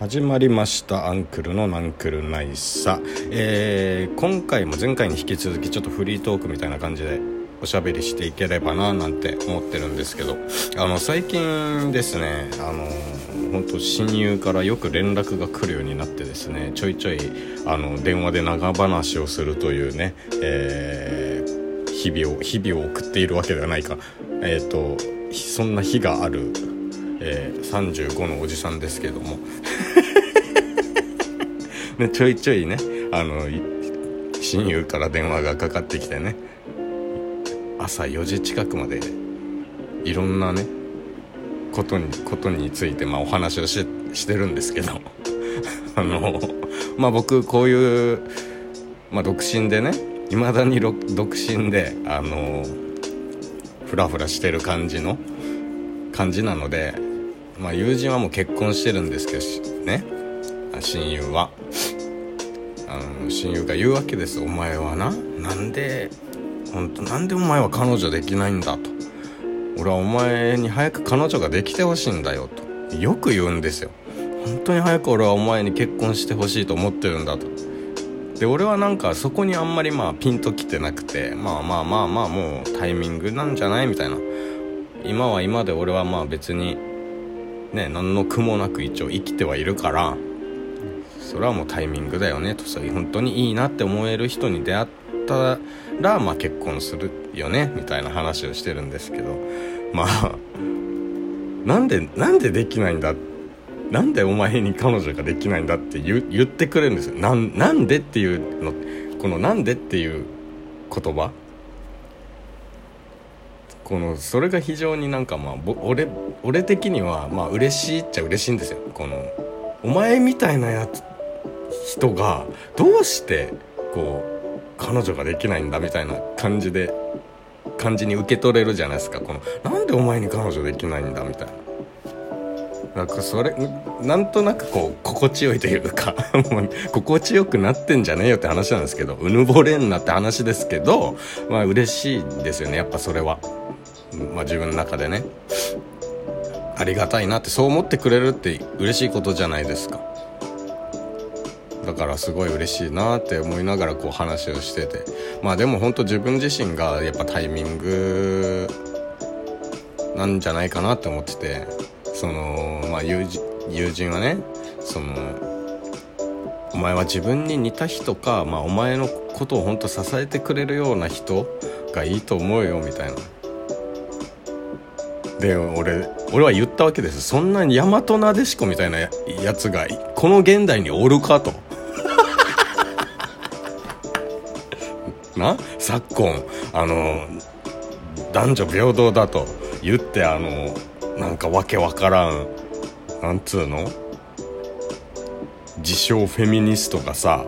始まりました。アンクルのナンクルナイサ、えー、今回も前回に引き続きちょっとフリートークみたいな感じでおしゃべりしていければななんて思ってるんですけど。あの最近ですねあの本当親友からよく連絡が来るようになってですねちょいちょいあの電話で長話をするというね、えー、日々を日々を送っているわけではないか。えっ、ー、とそんな日があるえー、35のおじさんですけども。ね、ちょいちょいねあの親友から電話がかかってきてね。朝4時近くまでいろんなねことにことについて、まあ、お話をししてるんですけど。あのまあ僕こういう、まあ、独身でねいまだに独身であのフラフラしてる感じの感じなのでまあ友人はもう結婚してるんですけどね。親友は。あの親友が言うわけです。お前はななんで本当なんでお前は彼女できないんだと。俺はお前に早く彼女ができてほしいんだよと。よく言うんですよ。本当に早く俺はお前に結婚してほしいと思ってるんだと。で俺はなんかそこにあんまりまあピンときてなくてまあまあまあまあもうタイミングなんじゃないみたいな。今は今で俺はまあ別にね何の苦もなく一応生きてはいるからそれはもうタイミングだよねとさ本当にいいなって思える人に出会ったらまあ結婚するよねみたいな話をしてるんですけどまあなんでなんでできないんだなんでお前に彼女ができないんだって言ってくれるんですよ。なんなんでっていうのこの「なんで」っていう言葉このそれが非常になんかまあ俺俺的にはまあ嬉しいっちゃ嬉しいんですよ。このお前みたいなやつ人がどうしてこう彼女ができないんだみたいな感じで感じに受け取れるじゃないですか。このなんでお前に彼女できないんだみたいな。なんかそれなんとなくこう心地よいというか 心地よくなってんじゃねえよって話なんですけどうぬぼれんなって話ですけどまあ嬉しいですよね。やっぱそれは。まあ、自分の中でねありがたいなってそう思ってくれるって嬉しいことじゃないですか。だからすごい嬉しいなって思いながらこう話をしてて。まあでも本当自分自身がやっぱタイミングなんじゃないかなって思ってて。そのまあ友人はねそのお前は自分に似た人か、まあ、お前のことを本当支えてくれるような人がいいと思うよみたいな。で俺俺は言ったわけです。そんなに大和なでしこみたいなやつがこの現代におるかと。な？昨今あの男女平等だと言ってあのなんかわけわからんなんつうの？自称フェミニストがさ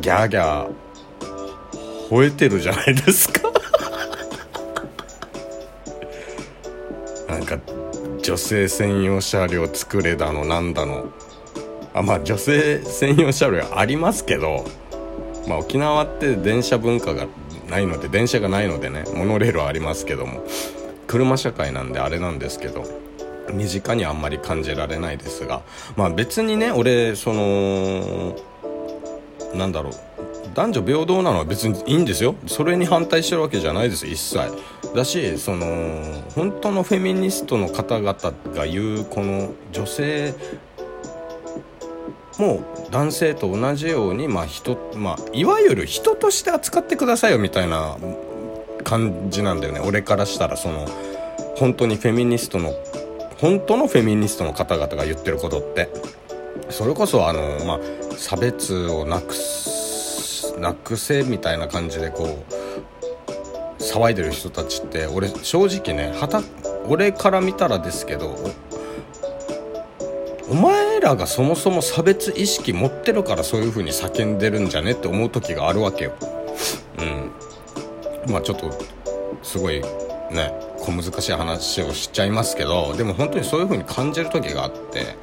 ギャーギャー吠えてるじゃないですか。女性専用車両作れだのなんだの。あまあ女性専用車両ありますけど、まあ、沖縄って電車文化がないので電車がないのでねモノレールはありますけども車社会なんであれなんですけど身近にあんまり感じられないですがまあ別にね俺そのなんだろう男女平等なのは別にいいんですよ。それに反対してるわけじゃないです一切。だしその本当のフェミニストの方々が言うこの女性も男性と同じように、まあ人まあ、いわゆる人として扱ってくださいよみたいな感じなんだよね。俺からしたらその本当にフェミニストの本当のフェミニストの方々が言ってることって。それこそあの、まあ、差別をなくすなくせみたいな感じでこう騒いでる人たちって俺正直ねはた俺から見たらですけどお前らがそもそも差別意識持ってるからそういう風に叫んでるんじゃねって思う時があるわけよ。うん。まあちょっとすごいね小難しい話をしちゃいますけどでも本当にそういう風に感じる時があって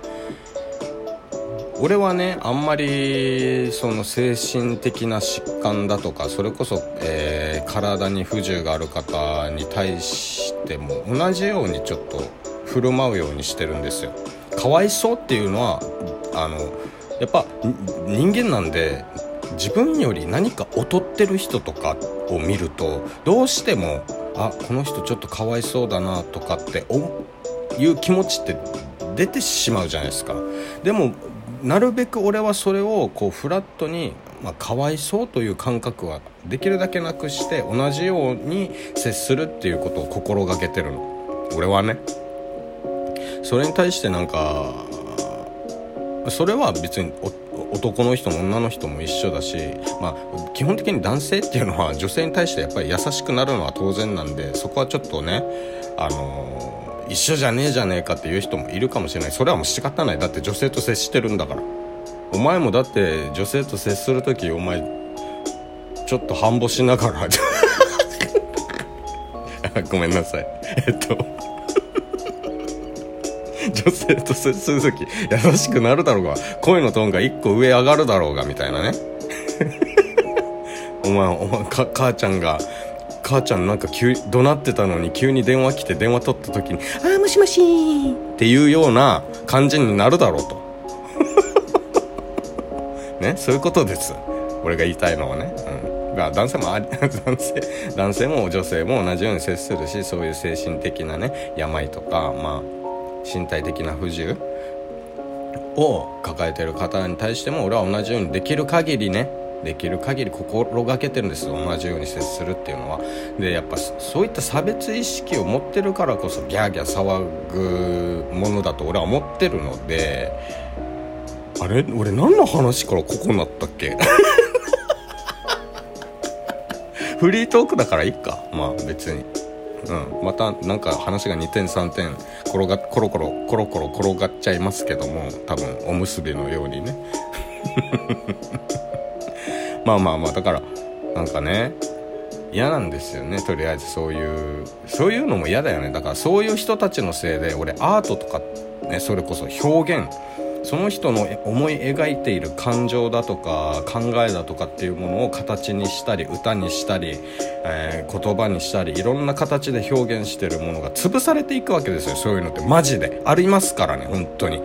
俺はねあんまりその精神的な疾患だとかそれこそ、えー、体に不自由がある方に対しても同じようにちょっと振る舞うようにしてるんですよ。かわいそうっていうのはあのやっぱ人間なんで自分より何か劣ってる人とかを見るとどうしてもあこの人ちょっとかわいそうだなとかっていう気持ちって出てしまうじゃないですか。でもなるべく俺はそれをこうフラットに、まあ、かわいそうという感覚はできるだけなくして同じように接するっていうことを心がけてるの。俺はね。それに対してなんかそれは別に男の人も女の人も一緒だし、まあ、基本的に男性っていうのは女性に対してやっぱり優しくなるのは当然なんでそこはちょっとねあのー、一緒じゃねえじゃねえかっていう人もいるかもしれない。それはもう仕方ない。だって女性と接してるんだから。お前もだって女性と接する時お前ちょっと反母しながら。ごめんなさい。えっと。女性と接する時優しくなるだろうが。声のトーンが1個上上がるだろうがみたいなね。お前お前か母ちゃんが母ちゃんなんか急怒鳴ってたのに急に電話来て電話取った時に「ああもしもし」っていうような感じになるだろうと。ねそういうことです。俺が言いたいのはね。うん。が男性も 男性男性も女性も同じように接するしそういう精神的なね病とかまあ身体的な不自由を抱えてる方に対しても俺は同じようにできる限りねできる限り心がけてるんです同じように接するっていうのは。でやっぱそういった差別意識を持ってるからこそギャーギャー騒ぐものだと俺は思ってるので。あれ？俺何の話からここになったっけ？フリートークだからいっか。まあ別に。うん、またなんか話が2点3点転がコロコロコロコロ転がっちゃいますけども多分おむすびのようにね。まあまあまあだからなんかね嫌なんですよねとりあえずそういうそういうのも嫌だよね。だからそういう人たちのせいで俺アートとかねそれこそ表現その人の思い描いている感情だとか考えだとかっていうものを形にしたり歌にしたり、えー、言葉にしたりいろんな形で表現してるものが潰されていくわけですよ。そういうのってマジで。ありますからね本当に。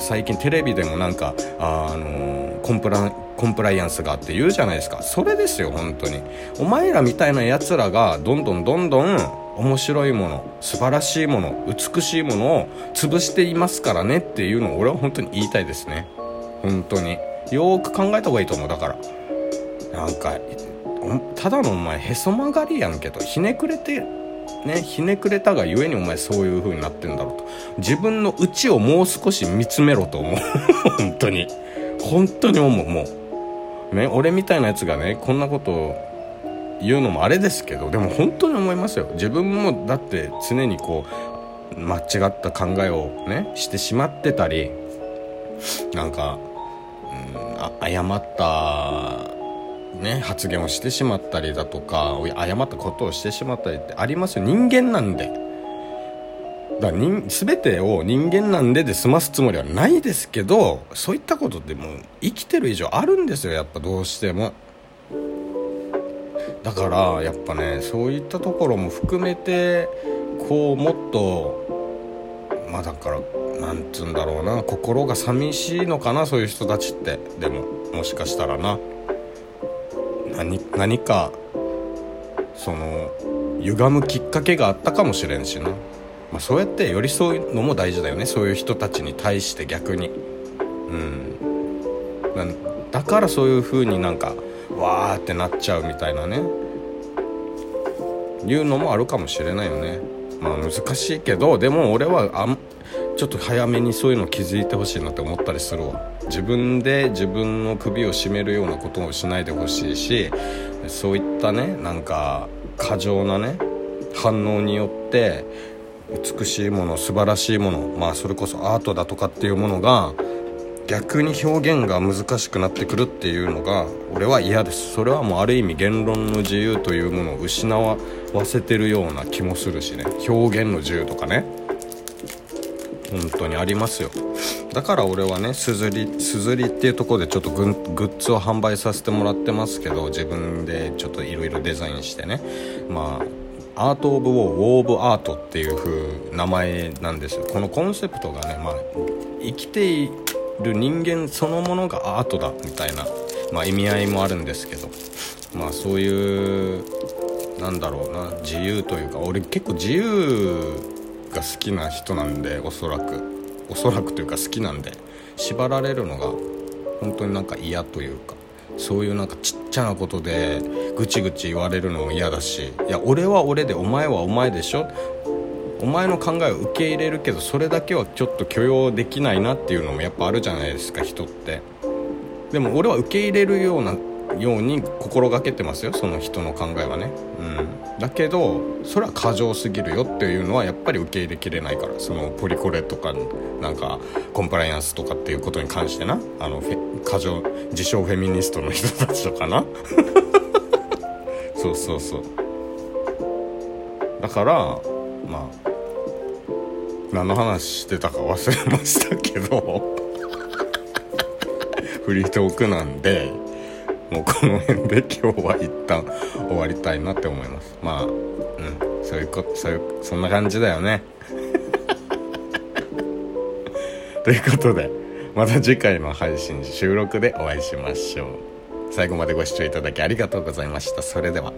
最近テレビでもなんかあ、の、コンプラコンプライアンスがあって言うじゃないですか。それですよ本当に。お前らみたいなやつらがどんどんどんどん面白いもの素晴らしいもの美しいものを潰していますからねっていうのを俺は本当に言いたいですね。本当に。よーく考えた方がいいと思うだから。なんかただのお前へそ曲がりやんけと。ひねくれてねひねくれたがゆえにお前そういう風になってんだろうと。自分の内をもう少し見つめろと思う。本当に。本当に思うもう。ね俺みたいなやつがねこんなことを言うのもあれですけどでも本当に思いますよ。自分もだって常にこう間違った考えをねしてしまってたりなんか、うん、あ誤ったね、発言をしてしまったりだとか誤ったことをしてしまったりってありますよ。人間なんで。だから全てを人間なんでで済ますつもりはないですけどそういったことってもう生きてる以上あるんですよ。やっぱどうしても。だからやっぱねそういったところも含めてこうもっとまあだからなんつうんだろうな心が寂しいのかなそういう人たちって。でももしかしたらな。何何かその歪むきっかけがあったかもしれんしな、まあ、そうやって寄り添うのも大事だよね。そういう人たちに対して逆に。うん。だからそういう風になんかわーってなっちゃうみたいなね。いうのもあるかもしれないよね。まあ難しいけどでも俺はあんちょっと早めにそういうの気づいてほしいなって思ったりするわ。自分で自分の首を絞めるようなことをしないでほしいしそういったねなんか過剰なね反応によって美しいもの素晴らしいものまあそれこそアートだとかっていうものが逆に表現が難しくなってくるっていうのが俺は嫌です。それはもうある意味言論の自由というものを失わせてるような気もするしね。表現の自由とかね。本当にありますよ。だから俺はねすずりすずりっていうとこでちょっとグッズを販売させてもらってますけど自分でちょっといろいろデザインしてね。まあアート・オブ・ウォー・ウォー・オブ・アートっていう風名前なんですよ。このコンセプトがね、まあ、生きている人間そのものがアートだみたいな、まあ、意味合いもあるんですけど。まあそういうなんだろうな自由というか俺結構自由が好きな人なんでおそらく。おそらくというか好きなんで縛られるのが本当になんか嫌というかそういうなんかちっちゃなことでぐちぐち言われるのも嫌だしいや俺は俺でお前はお前でしょ？お前の考えを受け入れるけどそれだけはちょっと許容できないなっていうのもやっぱあるじゃないですか人って。でも俺は受け入れるようなように心がけてますよその人の考えはね。うん。だけどそれは過剰すぎるよっていうのはやっぱり受け入れきれないから。そのポリコレとかなんかコンプライアンスとかっていうことに関してな。あの過剰自称フェミニストの人たちとかな。そうそうそう。だからまあ何の話してたか忘れましたけど。フリートークなんで。もうこの辺で今日は一旦終わりたいなって思います。まあうん。そういうことそういうそんな感じだよね。ということでまた次回の配信収録でお会いしましょう。最後までご視聴いただきありがとうございました。それでは。